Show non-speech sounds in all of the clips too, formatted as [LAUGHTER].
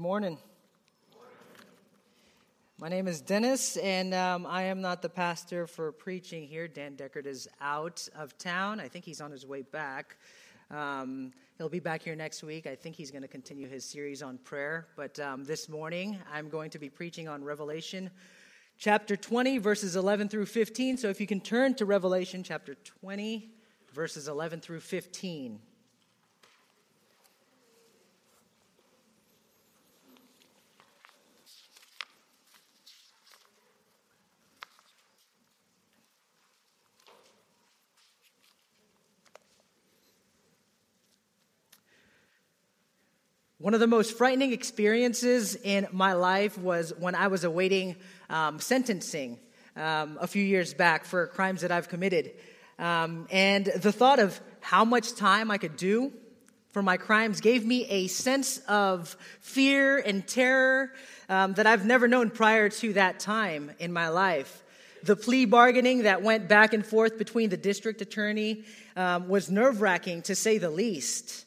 Morning. My name is Dennis, and um, I am not the pastor for preaching here. Dan Deckard is out of town. I think he's on his way back. Um, he'll be back here next week. I think he's going to continue his series on prayer. But um, this morning, I'm going to be preaching on Revelation chapter 20, verses 11 through 15. So if you can turn to Revelation chapter 20, verses 11 through 15. One of the most frightening experiences in my life was when I was awaiting um, sentencing um, a few years back for crimes that I've committed. Um, and the thought of how much time I could do for my crimes gave me a sense of fear and terror um, that I've never known prior to that time in my life. The plea bargaining that went back and forth between the district attorney um, was nerve wracking to say the least.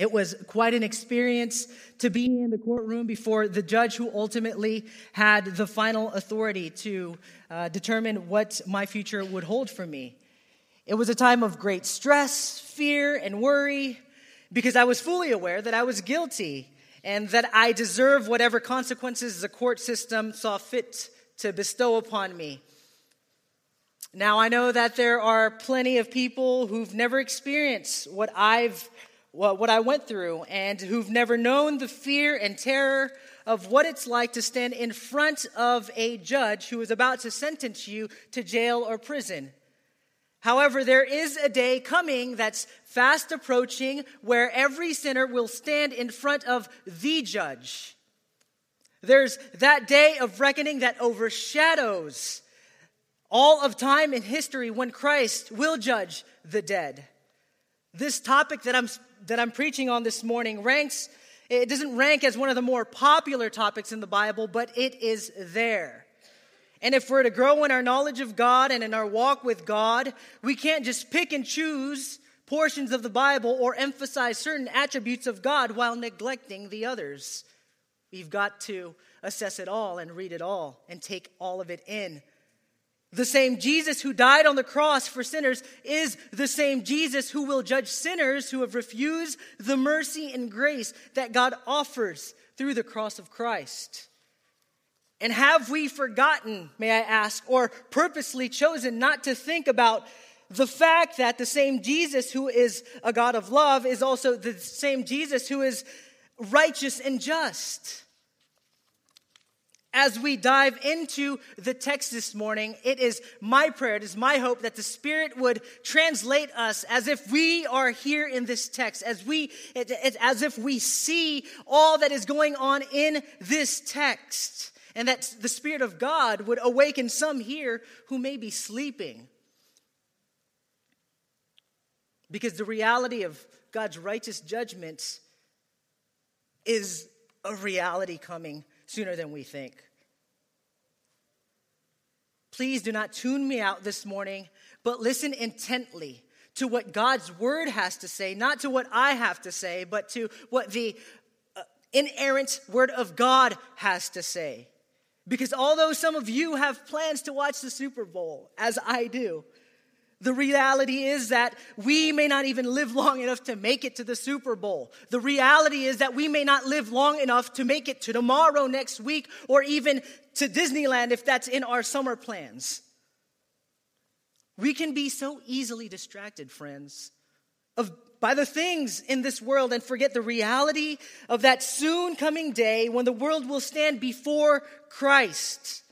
It was quite an experience to be in the courtroom before the judge who ultimately had the final authority to uh, determine what my future would hold for me. It was a time of great stress, fear, and worry because I was fully aware that I was guilty and that I deserve whatever consequences the court system saw fit to bestow upon me. Now, I know that there are plenty of people who've never experienced what I've what I went through and who've never known the fear and terror of what it's like to stand in front of a judge who is about to sentence you to jail or prison. However, there is a day coming that's fast approaching where every sinner will stand in front of the judge. There's that day of reckoning that overshadows all of time and history when Christ will judge the dead. This topic that I'm, that I'm preaching on this morning ranks, it doesn't rank as one of the more popular topics in the Bible, but it is there. And if we're to grow in our knowledge of God and in our walk with God, we can't just pick and choose portions of the Bible or emphasize certain attributes of God while neglecting the others. We've got to assess it all and read it all and take all of it in. The same Jesus who died on the cross for sinners is the same Jesus who will judge sinners who have refused the mercy and grace that God offers through the cross of Christ. And have we forgotten, may I ask, or purposely chosen not to think about the fact that the same Jesus who is a God of love is also the same Jesus who is righteous and just? As we dive into the text this morning, it is my prayer, it is my hope that the Spirit would translate us as if we are here in this text, as we, as if we see all that is going on in this text, and that the Spirit of God would awaken some here who may be sleeping. Because the reality of God's righteous judgment is a reality coming sooner than we think. Please do not tune me out this morning, but listen intently to what God's word has to say, not to what I have to say, but to what the uh, inerrant word of God has to say. Because although some of you have plans to watch the Super Bowl, as I do, the reality is that we may not even live long enough to make it to the Super Bowl. The reality is that we may not live long enough to make it to tomorrow, next week, or even to Disneyland if that's in our summer plans. We can be so easily distracted, friends, of, by the things in this world and forget the reality of that soon coming day when the world will stand before Christ.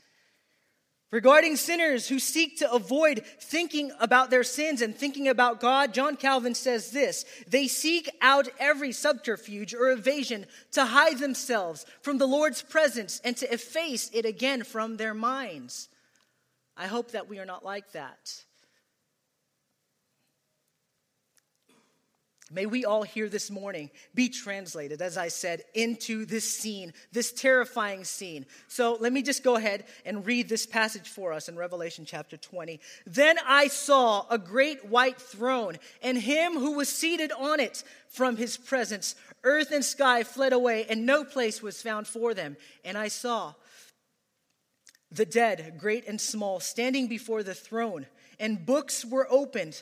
Regarding sinners who seek to avoid thinking about their sins and thinking about God, John Calvin says this They seek out every subterfuge or evasion to hide themselves from the Lord's presence and to efface it again from their minds. I hope that we are not like that. May we all here this morning be translated, as I said, into this scene, this terrifying scene. So let me just go ahead and read this passage for us in Revelation chapter 20. Then I saw a great white throne and him who was seated on it from his presence. Earth and sky fled away, and no place was found for them. And I saw the dead, great and small, standing before the throne, and books were opened.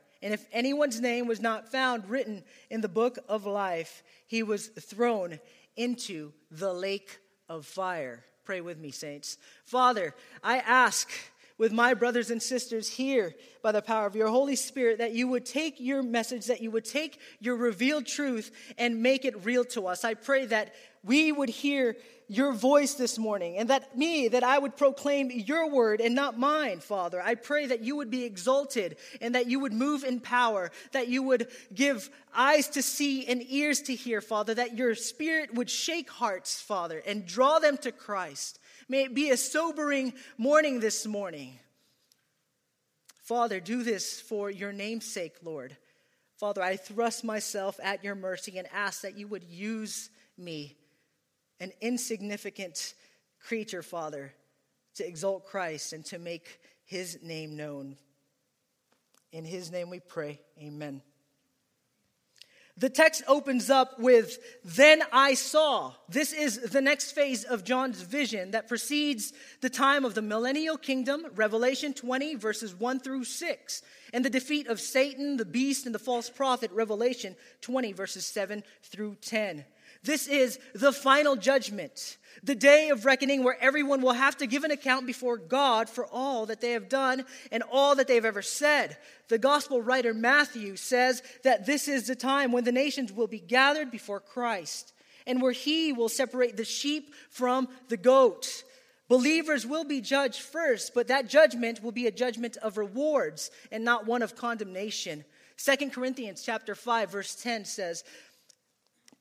And if anyone's name was not found written in the book of life, he was thrown into the lake of fire. Pray with me, saints. Father, I ask with my brothers and sisters here by the power of your Holy Spirit that you would take your message, that you would take your revealed truth and make it real to us. I pray that we would hear your voice this morning and that me, that I would proclaim your word and not mine, Father. I pray that you would be exalted and that you would move in power, that you would give eyes to see and ears to hear, Father, that your spirit would shake hearts, Father, and draw them to Christ. May it be a sobering morning this morning. Father, do this for your name's sake, Lord. Father, I thrust myself at your mercy and ask that you would use me, an insignificant creature, Father, to exalt Christ and to make his name known. In his name we pray. Amen. The text opens up with, Then I saw. This is the next phase of John's vision that precedes the time of the millennial kingdom, Revelation 20, verses 1 through 6, and the defeat of Satan, the beast, and the false prophet, Revelation 20, verses 7 through 10. This is the final judgment, the day of reckoning where everyone will have to give an account before God for all that they have done and all that they've ever said. The gospel writer Matthew says that this is the time when the nations will be gathered before Christ and where he will separate the sheep from the goat. Believers will be judged first, but that judgment will be a judgment of rewards and not one of condemnation. 2 Corinthians chapter 5 verse 10 says,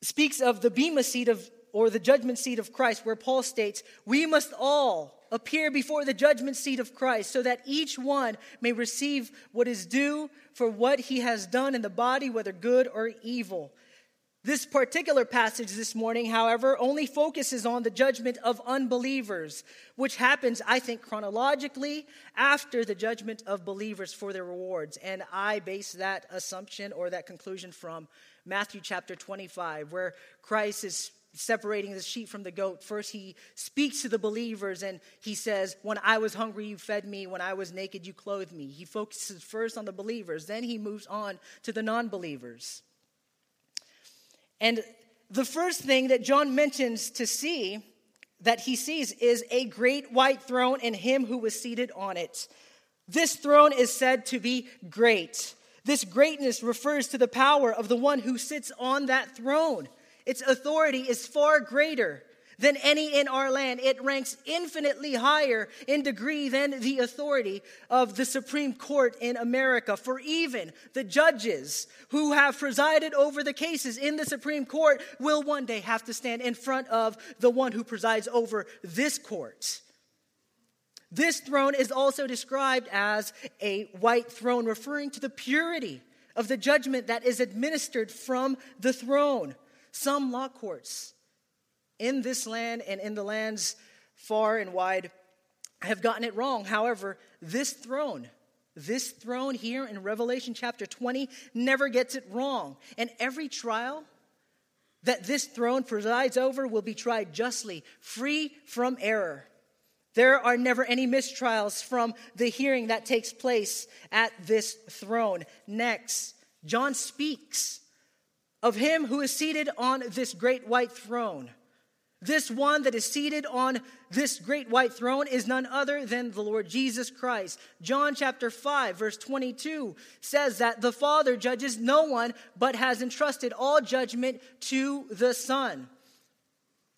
speaks of the Bema seat of, or the judgment seat of Christ, where Paul states, We must all appear before the judgment seat of Christ, so that each one may receive what is due for what he has done in the body, whether good or evil. This particular passage this morning, however, only focuses on the judgment of unbelievers, which happens, I think, chronologically after the judgment of believers for their rewards. And I base that assumption or that conclusion from Matthew chapter 25, where Christ is separating the sheep from the goat. First, he speaks to the believers and he says, When I was hungry, you fed me. When I was naked, you clothed me. He focuses first on the believers, then he moves on to the non believers. And the first thing that John mentions to see, that he sees, is a great white throne and him who was seated on it. This throne is said to be great. This greatness refers to the power of the one who sits on that throne. Its authority is far greater than any in our land. It ranks infinitely higher in degree than the authority of the Supreme Court in America. For even the judges who have presided over the cases in the Supreme Court will one day have to stand in front of the one who presides over this court. This throne is also described as a white throne, referring to the purity of the judgment that is administered from the throne. Some law courts in this land and in the lands far and wide have gotten it wrong. However, this throne, this throne here in Revelation chapter 20 never gets it wrong. And every trial that this throne presides over will be tried justly, free from error. There are never any mistrials from the hearing that takes place at this throne. Next, John speaks of him who is seated on this great white throne. This one that is seated on this great white throne is none other than the Lord Jesus Christ. John chapter 5, verse 22 says that the Father judges no one, but has entrusted all judgment to the Son.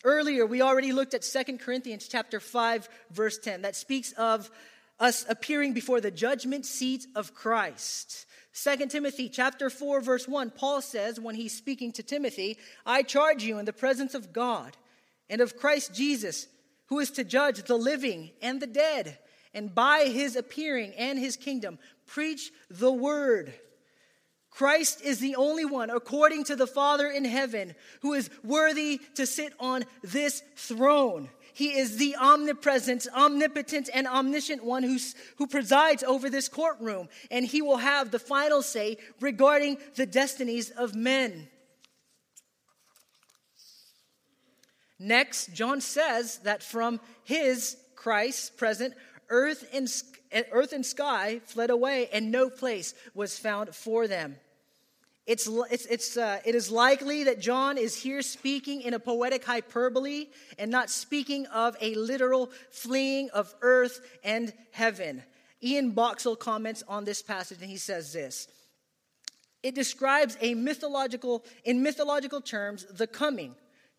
Earlier, we already looked at 2 Corinthians chapter 5 verse 10 that speaks of us appearing before the judgment seat of Christ. 2 Timothy chapter 4 verse 1 Paul says when he's speaking to Timothy, I charge you in the presence of God and of Christ Jesus, who is to judge the living and the dead, and by his appearing and his kingdom preach the word. Christ is the only one, according to the Father in heaven, who is worthy to sit on this throne. He is the omnipresent, omnipotent, and omniscient one who's, who presides over this courtroom, and he will have the final say regarding the destinies of men. Next, John says that from his, Christ, present, earth and, earth and sky fled away, and no place was found for them. It's, it's, it's, uh, it is likely that John is here speaking in a poetic hyperbole and not speaking of a literal fleeing of earth and heaven. Ian Boxall comments on this passage and he says this It describes a mythological, in mythological terms, the coming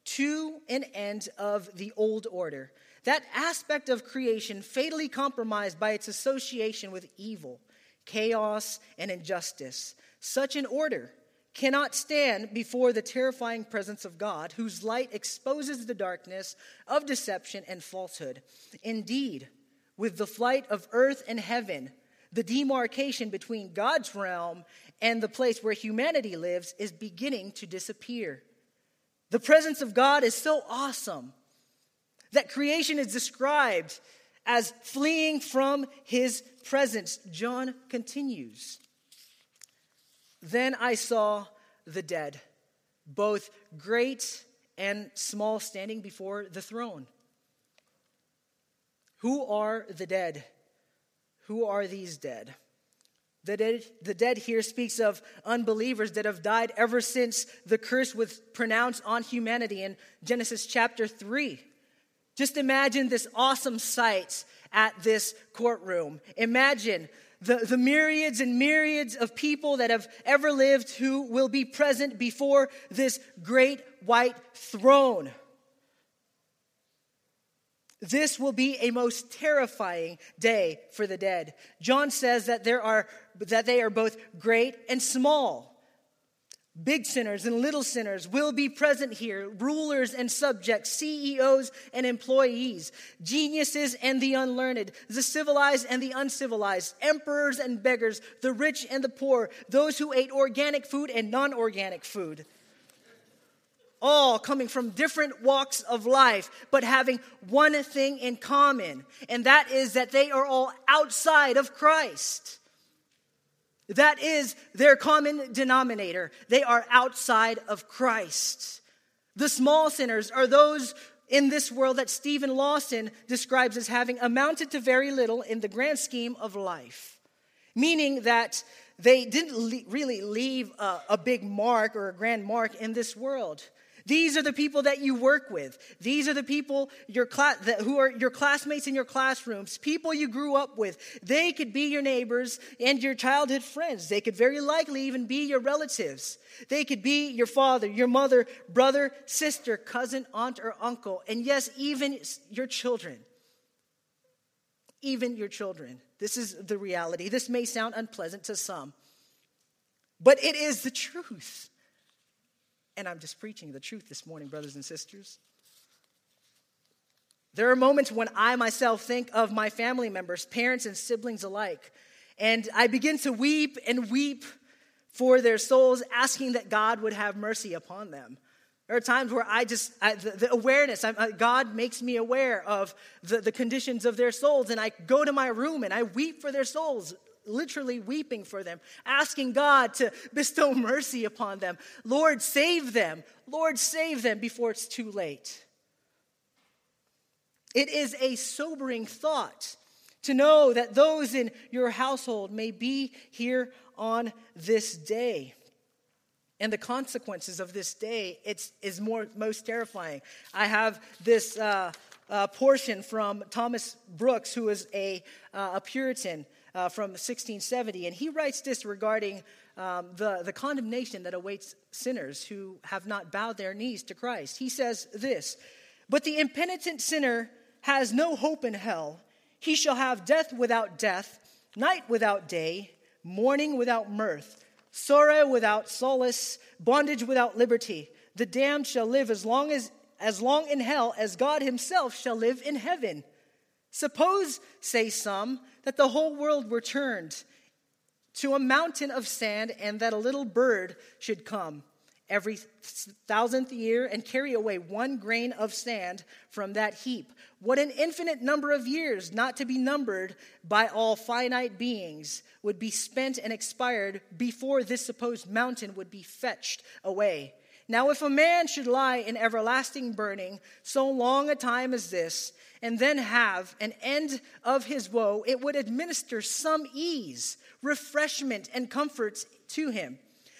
to an end of the old order. That aspect of creation fatally compromised by its association with evil, chaos, and injustice. Such an order cannot stand before the terrifying presence of God, whose light exposes the darkness of deception and falsehood. Indeed, with the flight of earth and heaven, the demarcation between God's realm and the place where humanity lives is beginning to disappear. The presence of God is so awesome that creation is described as fleeing from his presence. John continues. Then I saw the dead, both great and small, standing before the throne. Who are the dead? Who are these dead? The dead, the dead here speaks of unbelievers that have died ever since the curse was pronounced on humanity in Genesis chapter 3. Just imagine this awesome sight at this courtroom. Imagine the, the myriads and myriads of people that have ever lived who will be present before this great white throne. This will be a most terrifying day for the dead. John says that there are that they are both great and small. Big sinners and little sinners will be present here, rulers and subjects, CEOs and employees, geniuses and the unlearned, the civilized and the uncivilized, emperors and beggars, the rich and the poor, those who ate organic food and non organic food. All coming from different walks of life, but having one thing in common, and that is that they are all outside of Christ. That is their common denominator. They are outside of Christ. The small sinners are those in this world that Steven Lawson describes as having amounted to very little in the grand scheme of life, meaning that they didn't really leave a, a big mark or a grand mark in this world. These are the people that you work with. These are the people your cla- that, who are your classmates in your classrooms, people you grew up with. They could be your neighbors and your childhood friends. They could very likely even be your relatives. They could be your father, your mother, brother, sister, cousin, aunt, or uncle. And yes, even your children. Even your children. This is the reality. This may sound unpleasant to some, but it is the truth. And I'm just preaching the truth this morning, brothers and sisters. There are moments when I myself think of my family members, parents and siblings alike, and I begin to weep and weep for their souls, asking that God would have mercy upon them. There are times where I just, I, the, the, awareness, I, uh, God makes me aware of the, the conditions of their souls, and I go to my room and I weep for their souls, literally weeping for them, asking God to bestow mercy upon them. Lord, save them. Lord, save them before it's too late. It is a sobering thought to know that those in your household may be here on this day. And the consequences of this day it's, is more, most terrifying. I have this uh, uh, portion from Thomas Brooks, who is a, uh, a Puritan uh, from 1670. And he writes this regarding um, the, the condemnation that awaits sinners who have not bowed their knees to Christ. He says this But the impenitent sinner has no hope in hell. He shall have death without death, night without day, mourning without mirth, sorrow without solace, bondage without liberty. The damned shall live as long as as long in hell as God himself shall live in heaven. Suppose, say some, that the whole world were turned to a mountain of sand and that a little bird should come every thousandth year and carry away one grain of sand from that heap. What an infinite number of years, not to be numbered by all finite beings, would be spent and expired before this supposed mountain would be fetched away. Now, if a man should lie in everlasting burning so long a time as this, and then have an end of his woe, it would administer some ease, refreshment, and comforts to him.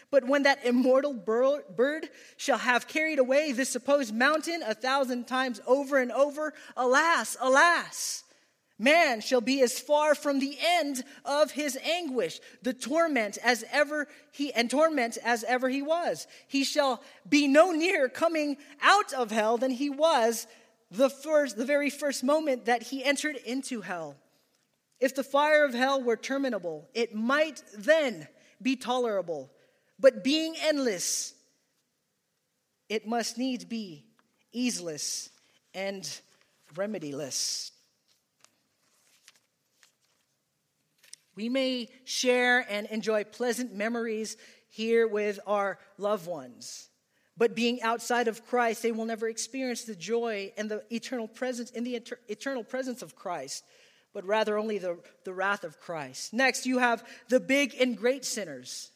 But when that immortal bird shall have carried away this supposed mountain a thousand times over and over, alas, alas, man shall be as far from the end of his anguish, the torment as ever he and torment as ever he was. He shall be no nearer coming out of hell than he was the first the very first moment that he entered into hell. If the fire of hell were terminable, it might then be tolerable. But being endless, it must needs be easeless and remediless. We may share and enjoy pleasant memories here with our loved ones. But being outside of Christ, they will never experience the joy and the eternal presence in the eternal presence of Christ, but rather only the, the wrath of Christ. Next, you have the big and great sinners.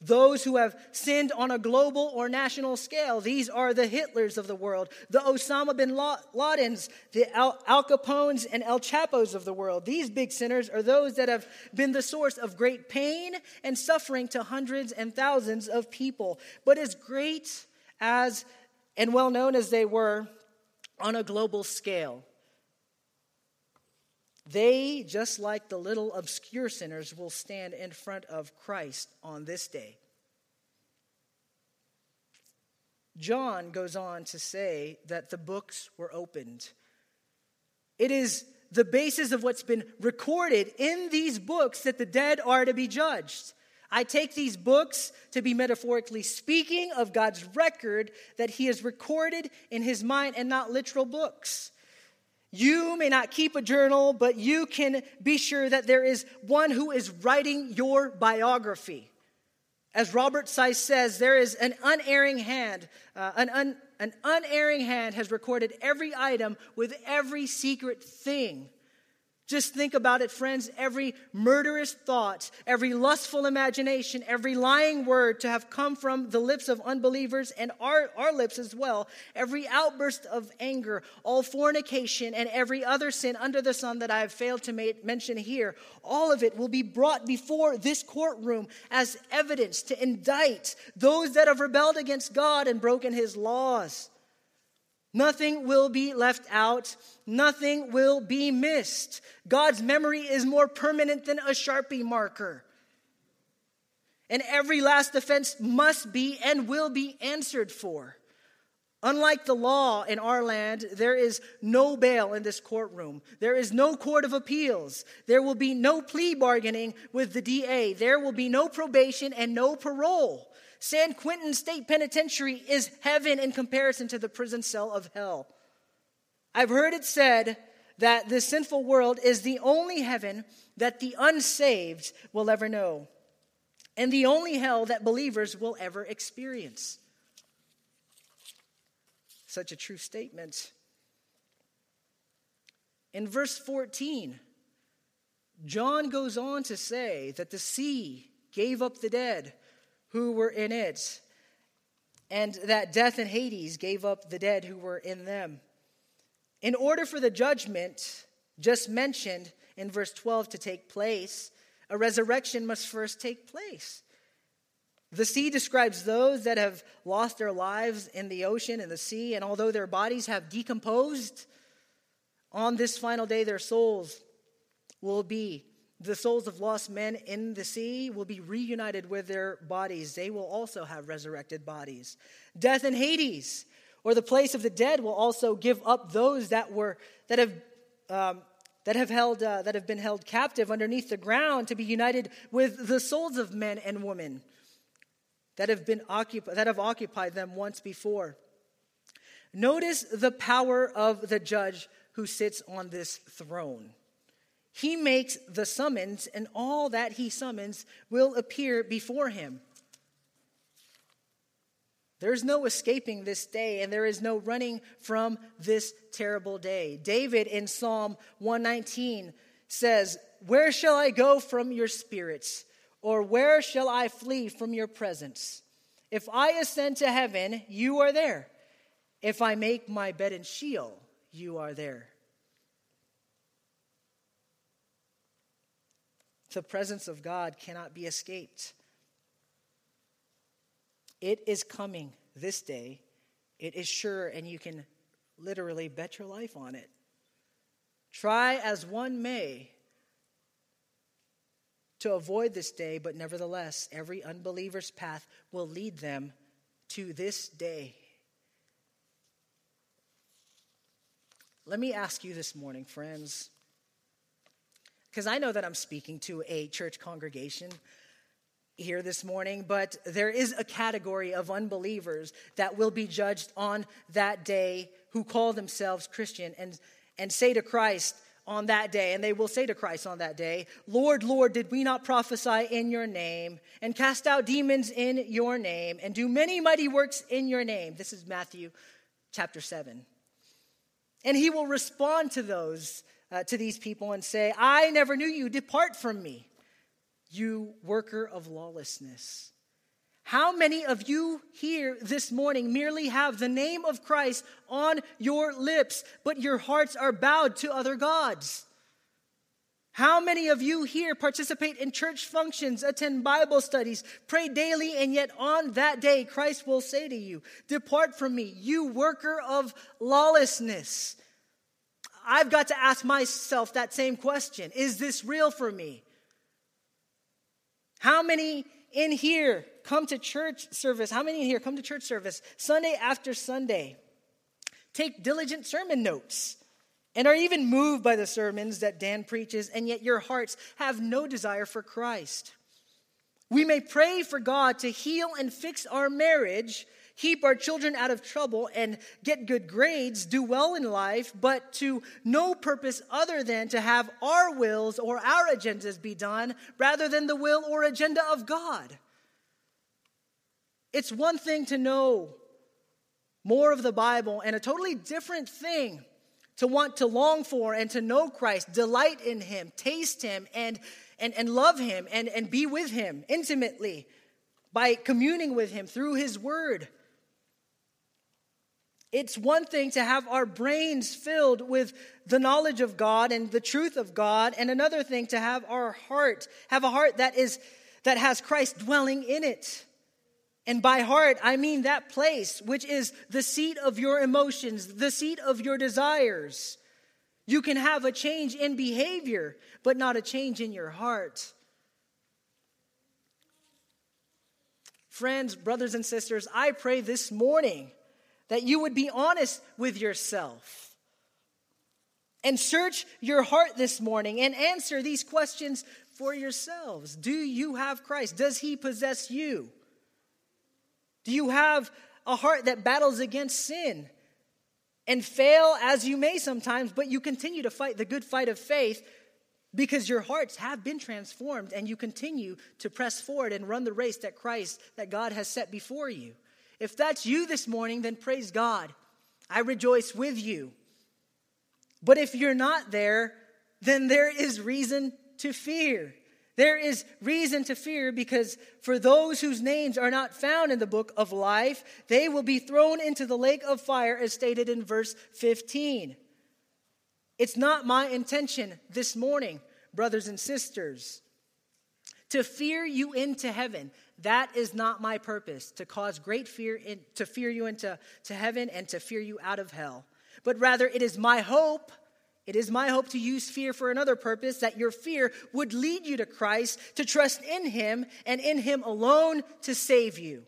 Those who have sinned on a global or national scale. These are the Hitlers of the world, the Osama bin Ladens, the Al, Al Capones and El Chapos of the world. These big sinners are those that have been the source of great pain and suffering to hundreds and thousands of people. But as great as and well known as they were on a global scale, they, just like the little obscure sinners, will stand in front of Christ on this day. John goes on to say that the books were opened. It is the basis of what's been recorded in these books that the dead are to be judged. I take these books to be metaphorically speaking of God's record that He has recorded in His mind and not literal books. You may not keep a journal, but you can be sure that there is one who is writing your biography. As Robert Seiss says, there is an unerring hand, uh, an, un, an unerring hand has recorded every item with every secret thing just think about it, friends. Every murderous thought, every lustful imagination, every lying word to have come from the lips of unbelievers and our, our lips as well, every outburst of anger, all fornication, and every other sin under the sun that I have failed to make, mention here, all of it will be brought before this courtroom as evidence to indict those that have rebelled against God and broken his laws. Nothing will be left out. Nothing will be missed. God's memory is more permanent than a Sharpie marker. And every last offense must be and will be answered for. Unlike the law in our land, there is no bail in this courtroom. There is no court of appeals. There will be no plea bargaining with the DA. There will be no probation and no parole. San Quentin State Penitentiary is heaven in comparison to the prison cell of hell. I've heard it said that the sinful world is the only heaven that the unsaved will ever know, and the only hell that believers will ever experience. Such a true statement. In verse 14, John goes on to say that the sea gave up the dead who were in it, and that death and Hades gave up the dead who were in them. In order for the judgment just mentioned in verse 12 to take place, a resurrection must first take place. The sea describes those that have lost their lives in the ocean and the sea, and although their bodies have decomposed, on this final day their souls will be the souls of lost men in the sea will be reunited with their bodies. They will also have resurrected bodies. Death and Hades Or the place of the dead will also give up those that were that have um, that have held uh, that have been held captive underneath the ground to be united with the souls of men and women that have been occupied that have occupied them once before. Notice the power of the judge who sits on this throne. He makes the summons, and all that he summons will appear before him. There's no escaping this day, and there is no running from this terrible day. David in Psalm 119 says, Where shall I go from your spirits? Or where shall I flee from your presence? If I ascend to heaven, you are there. If I make my bed in Sheol, you are there. The presence of God cannot be escaped. It is coming this day. It is sure, and you can literally bet your life on it. Try as one may to avoid this day, but nevertheless, every unbeliever's path will lead them to this day. Let me ask you this morning, friends, because I know that I'm speaking to a church congregation here this morning, but there is a category of unbelievers that will be judged on that day who call themselves Christian and, and say to Christ on that day, and they will say to Christ on that day, Lord, Lord, did we not prophesy in your name and cast out demons in your name and do many mighty works in your name? This is Matthew chapter 7. And he will respond to those, uh, to these people and say, I never knew you, depart from me you worker of lawlessness. How many of you here this morning merely have the name of Christ on your lips, but your hearts are bowed to other gods? How many of you here participate in church functions, attend Bible studies, pray daily, and yet on that day Christ will say to you, Depart from me, you worker of lawlessness? I've got to ask myself that same question Is this real for me? How many in here come to church service? How many in here come to church service Sunday after Sunday? Take diligent sermon notes and are even moved by the sermons that Dan preaches, and yet your hearts have no desire for Christ. We may pray for God to heal and fix our marriage, keep our children out of trouble, and get good grades, do well in life, but to no purpose other than to have our wills or our agendas be done rather than the will or agenda of God. It's one thing to know more of the Bible and a totally different thing to want to long for and to know Christ, delight in Him, taste Him, and, and, and love Him, and, and be with Him intimately by communing with Him through His Word. It's one thing to have our brains filled with the knowledge of God and the truth of God, and another thing to have our heart, have a heart that is that has Christ dwelling in it. And by heart, I mean that place which is the seat of your emotions, the seat of your desires. You can have a change in behavior, but not a change in your heart. Friends, brothers, and sisters, I pray this morning that you would be honest with yourself and search your heart this morning and answer these questions for yourselves. Do you have Christ? Does he possess you? Do you have a heart that battles against sin and fail as you may sometimes, but you continue to fight the good fight of faith because your hearts have been transformed and you continue to press forward and run the race that Christ, that God has set before you? If that's you this morning, then praise God. I rejoice with you. But if you're not there, then there is reason to fear. There is reason to fear because for those whose names are not found in the book of life, they will be thrown into the lake of fire, as stated in verse 15. It's not my intention this morning, brothers and sisters, to fear you into heaven. That is not my purpose, to cause great fear, in, to fear you into to heaven and to fear you out of hell. But rather, it is my hope, it is my hope to use fear for another purpose, that your fear would lead you to Christ, to trust in Him and in Him alone to save you.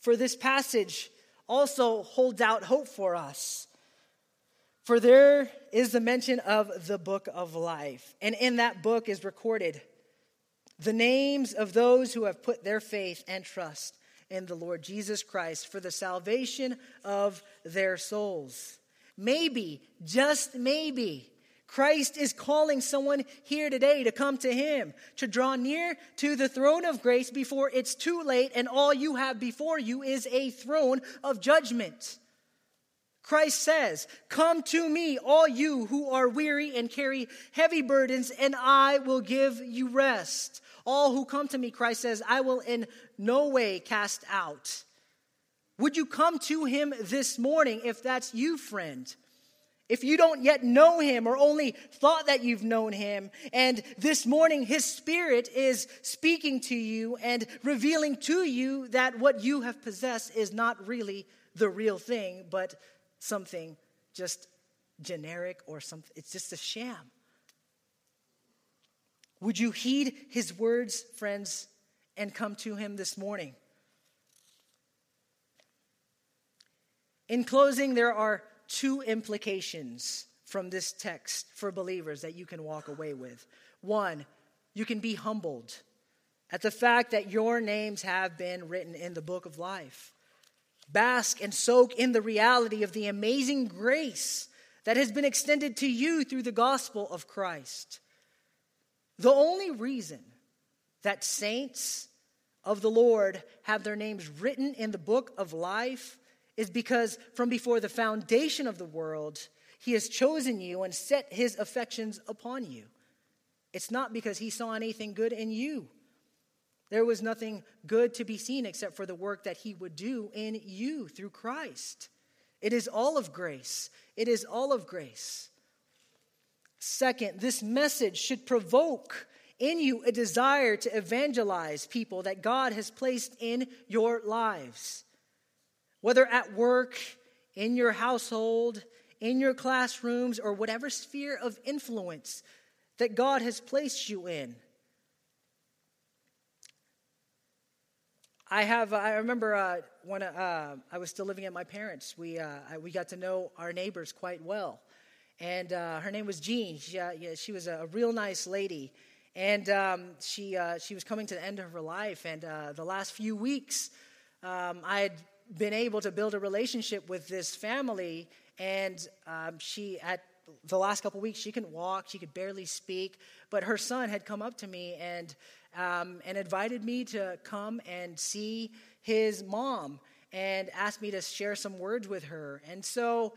For this passage also holds out hope for us. For there is the mention of the book of life, and in that book is recorded the names of those who have put their faith and trust in the Lord Jesus Christ for the salvation of their souls. Maybe, just maybe, Christ is calling someone here today to come to Him, to draw near to the throne of grace before it's too late and all you have before you is a throne of judgment. Christ says, Come to me, all you who are weary and carry heavy burdens, and I will give you rest. All who come to me, Christ says, I will in no way cast out. Would you come to him this morning if that's you, friend? If you don't yet know him or only thought that you've known him, and this morning his spirit is speaking to you and revealing to you that what you have possessed is not really the real thing, but something just generic or something, it's just a sham. Would you heed his words, friends, and come to him this morning? In closing, there are two implications from this text for believers that you can walk away with. One, you can be humbled at the fact that your names have been written in the book of life bask and soak in the reality of the amazing grace that has been extended to you through the gospel of Christ. The only reason that saints of the Lord have their names written in the book of life is because from before the foundation of the world, he has chosen you and set his affections upon you. It's not because he saw anything good in you. There was nothing good to be seen except for the work that he would do in you through Christ. It is all of grace. It is all of grace. Second, this message should provoke in you a desire to evangelize people that God has placed in your lives. Whether at work, in your household, in your classrooms, or whatever sphere of influence that God has placed you in. I have. I remember uh, when uh, I was still living at my parents. We uh, we got to know our neighbors quite well, and uh, her name was Jean. She, uh, yeah, she was a, real nice lady, and um, she uh, she was coming to the end of her life. And the last few weeks, um, I had been able to build a relationship with this family, and um, she at the last couple weeks she couldn't walk, she could barely speak, but her son had come up to me and um, and invited me to come and see his mom and asked me to share some words with her. And so,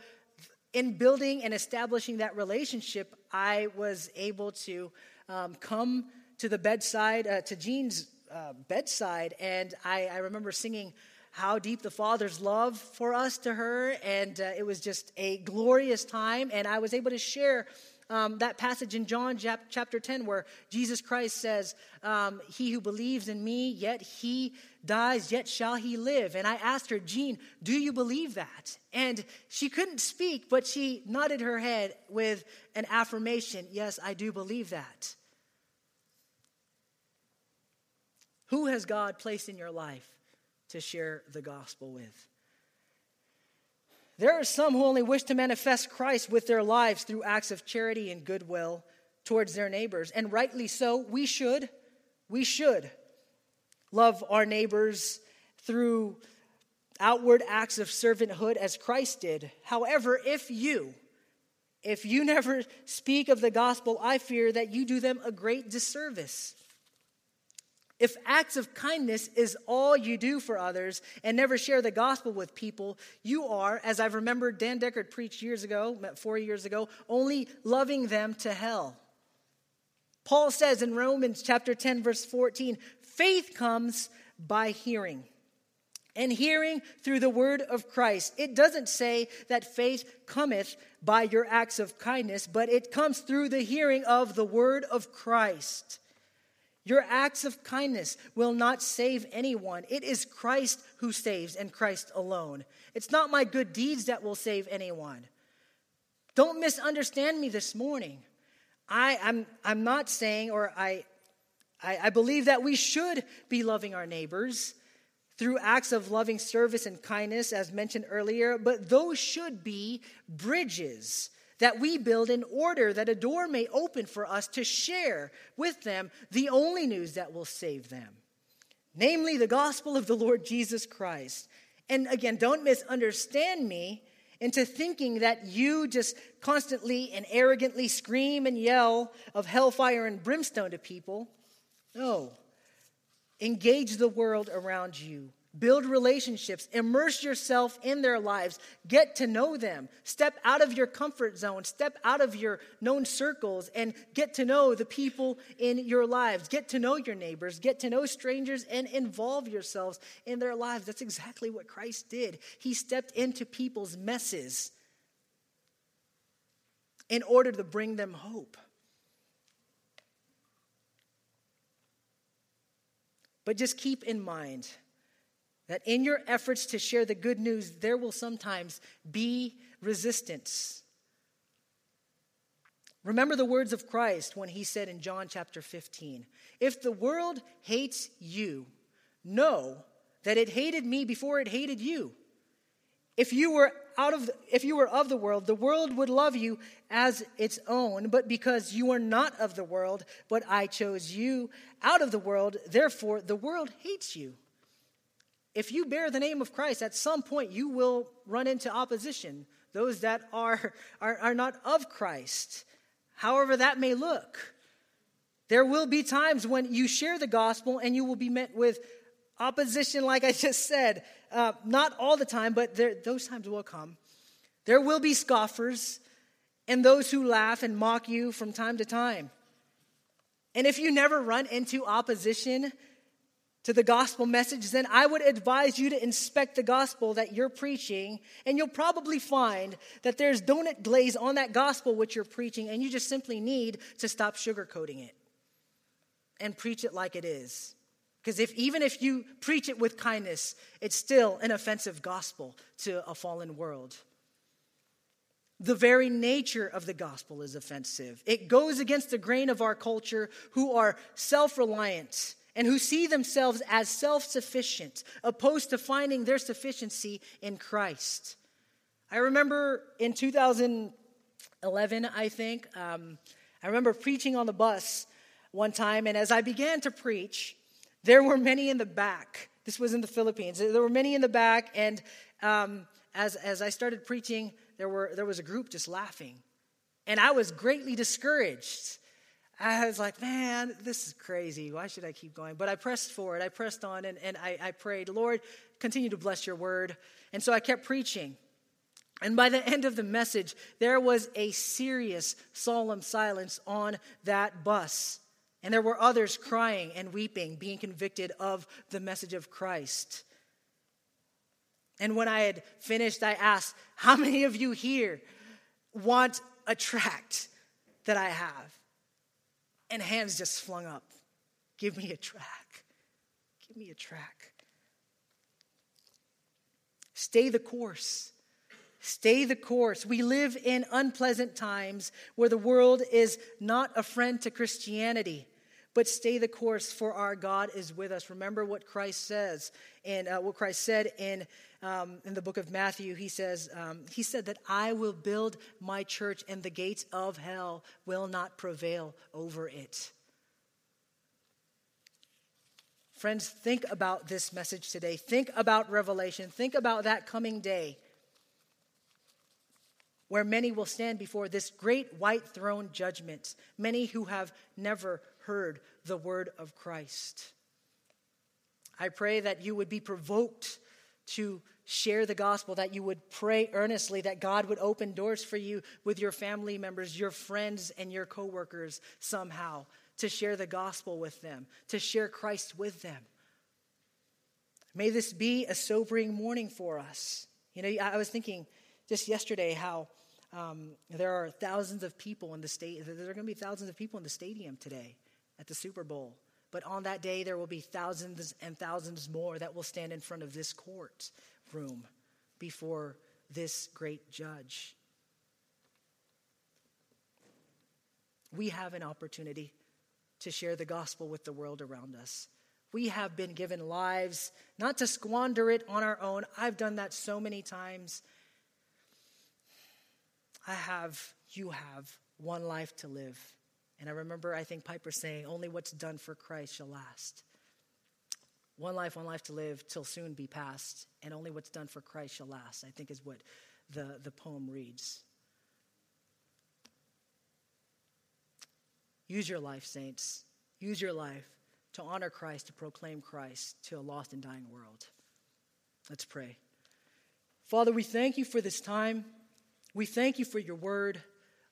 in building and establishing that relationship, I was able to um, come to the bedside, uh, to Jean's uh, bedside, and I, I, remember singing how deep the Father's love for us to her, and uh, it was just a glorious time, and I was able to share um, that passage in John chapter 10 where Jesus Christ says, um, He who believes in me, yet he dies, yet shall he live. And I asked her, Jean, do you believe that? And she couldn't speak, but she nodded her head with an affirmation Yes, I do believe that. Who has God placed in your life to share the gospel with? There are some who only wish to manifest Christ with their lives through acts of charity and goodwill towards their neighbors. And rightly so, we should. We should love our neighbors through outward acts of servanthood as Christ did. However, if you, if you never speak of the gospel, I fear that you do them a great disservice. If acts of kindness is all you do for others and never share the gospel with people, you are, as I've remembered Dan Deckard preached years ago, four years ago, only loving them to hell. Paul says in Romans chapter 10, verse 14, faith comes by hearing, and hearing through the word of Christ. It doesn't say that faith cometh by your acts of kindness, but it comes through the hearing of the word of Christ. Your acts of kindness will not save anyone. It is Christ who saves and Christ alone. It's not my good deeds that will save anyone. Don't misunderstand me this morning. I, I'm, I'm not saying, or I, I, I believe that we should be loving our neighbors through acts of loving service and kindness, as mentioned earlier, but those should be bridges that we build in order that a door may open for us to share with them the only news that will save them, namely the gospel of the Lord Jesus Christ. And again, don't misunderstand me into thinking that you just constantly and arrogantly scream and yell of hellfire and brimstone to people. No. Engage the world around you. Build relationships. Immerse yourself in their lives. Get to know them. Step out of your comfort zone. Step out of your known circles and get to know the people in your lives. Get to know your neighbors. Get to know strangers and involve yourselves in their lives. That's exactly what Christ did. He stepped into people's messes in order to bring them hope. But just keep in mind that in your efforts to share the good news, there will sometimes be resistance. Remember the words of Christ when he said in John chapter 15 If the world hates you, know that it hated me before it hated you. If you were out of if you were of the world, the world would love you as its own, but because you are not of the world, but I chose you out of the world, therefore the world hates you if you bear the name of Christ, at some point you will run into opposition, those that are, are, are not of Christ, however that may look. There will be times when you share the gospel and you will be met with opposition, like I [LAUGHS] just said. Uh, not all the time, but there, those times will come. There will be scoffers and those who laugh and mock you from time to time. And if you never run into opposition, to the gospel message, then I would advise you to inspect the gospel that you're preaching, and you'll probably find that there's donut glaze on that gospel which you're preaching, and you just simply need to stop sugarcoating it and preach it like it is. Because if even if you preach it with kindness, it's still an offensive gospel to a fallen world. The very nature of the gospel is offensive. It goes against the grain of our culture who are self reliant and who see themselves as self sufficient, opposed to finding their sufficiency in Christ. I remember in 2011, I think, um, I remember preaching on the bus one time, and as I began to preach, there were many in the back. This was in the Philippines. There were many in the back, and um, as, as I started preaching, there, were, there was a group just laughing. And I was greatly discouraged I was like, man, this is crazy. Why should I keep going? But I pressed forward. I pressed on and, and I, I prayed, Lord, continue to bless your word. And so I kept preaching. And by the end of the message, there was a serious, solemn silence on that bus. And there were others crying and weeping, being convicted of the message of Christ. And when I had finished, I asked, How many of you here want a tract that I have? And hands just flung up. Give me a track. Give me a track. Stay the course. Stay the course. We live in unpleasant times where the world is not a friend to Christianity, but stay the course, for our God is with us. Remember what Christ says, and uh, what Christ said in um, in the book of Matthew, he says, um, He said that I will build my church and the gates of hell will not prevail over it. Friends, think about this message today. Think about Revelation. Think about that coming day where many will stand before this great white throne judgment, many who have never heard the word of Christ. I pray that you would be provoked to share the gospel, that you would pray earnestly that God would open doors for you with your family members, your friends, and your coworkers somehow to share the gospel with them, to share Christ with them. May this be a sobering morning for us. You know, I was thinking just yesterday how um, there are thousands of people in the state. There are going to be thousands of people in the stadium today at the Super Bowl. But on that day, there will be thousands and thousands more that will stand in front of this court room before this great judge. We have an opportunity to share the gospel with the world around us. We have been given lives, not to squander it on our own. I've done that so many times. I have, you have one life to live. And I remember, I think Piper saying, only what's done for Christ shall last. One life, one life to live till soon be past, and only what's done for Christ shall last, I think is what the, the poem reads. Use your life, saints. Use your life to honor Christ, to proclaim Christ to a lost and dying world. Let's pray. Father, we thank you for this time. We thank you for your word.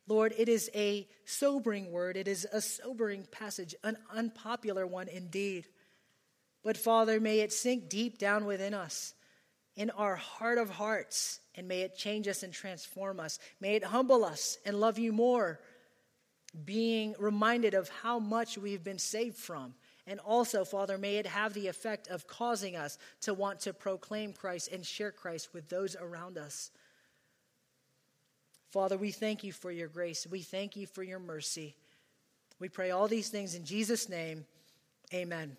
Lord, it is a sobering word. It is a sobering passage, an unpopular one indeed. But Father, may it sink deep down within us, in our heart of hearts, and may it change us and transform us. May it humble us and love you more, being reminded of how much we've been saved from. And also, Father, may it have the effect of causing us to want to proclaim Christ and share Christ with those around us. Father, we thank you for your grace. We thank you for your mercy. We pray all these things in Jesus' name. Amen.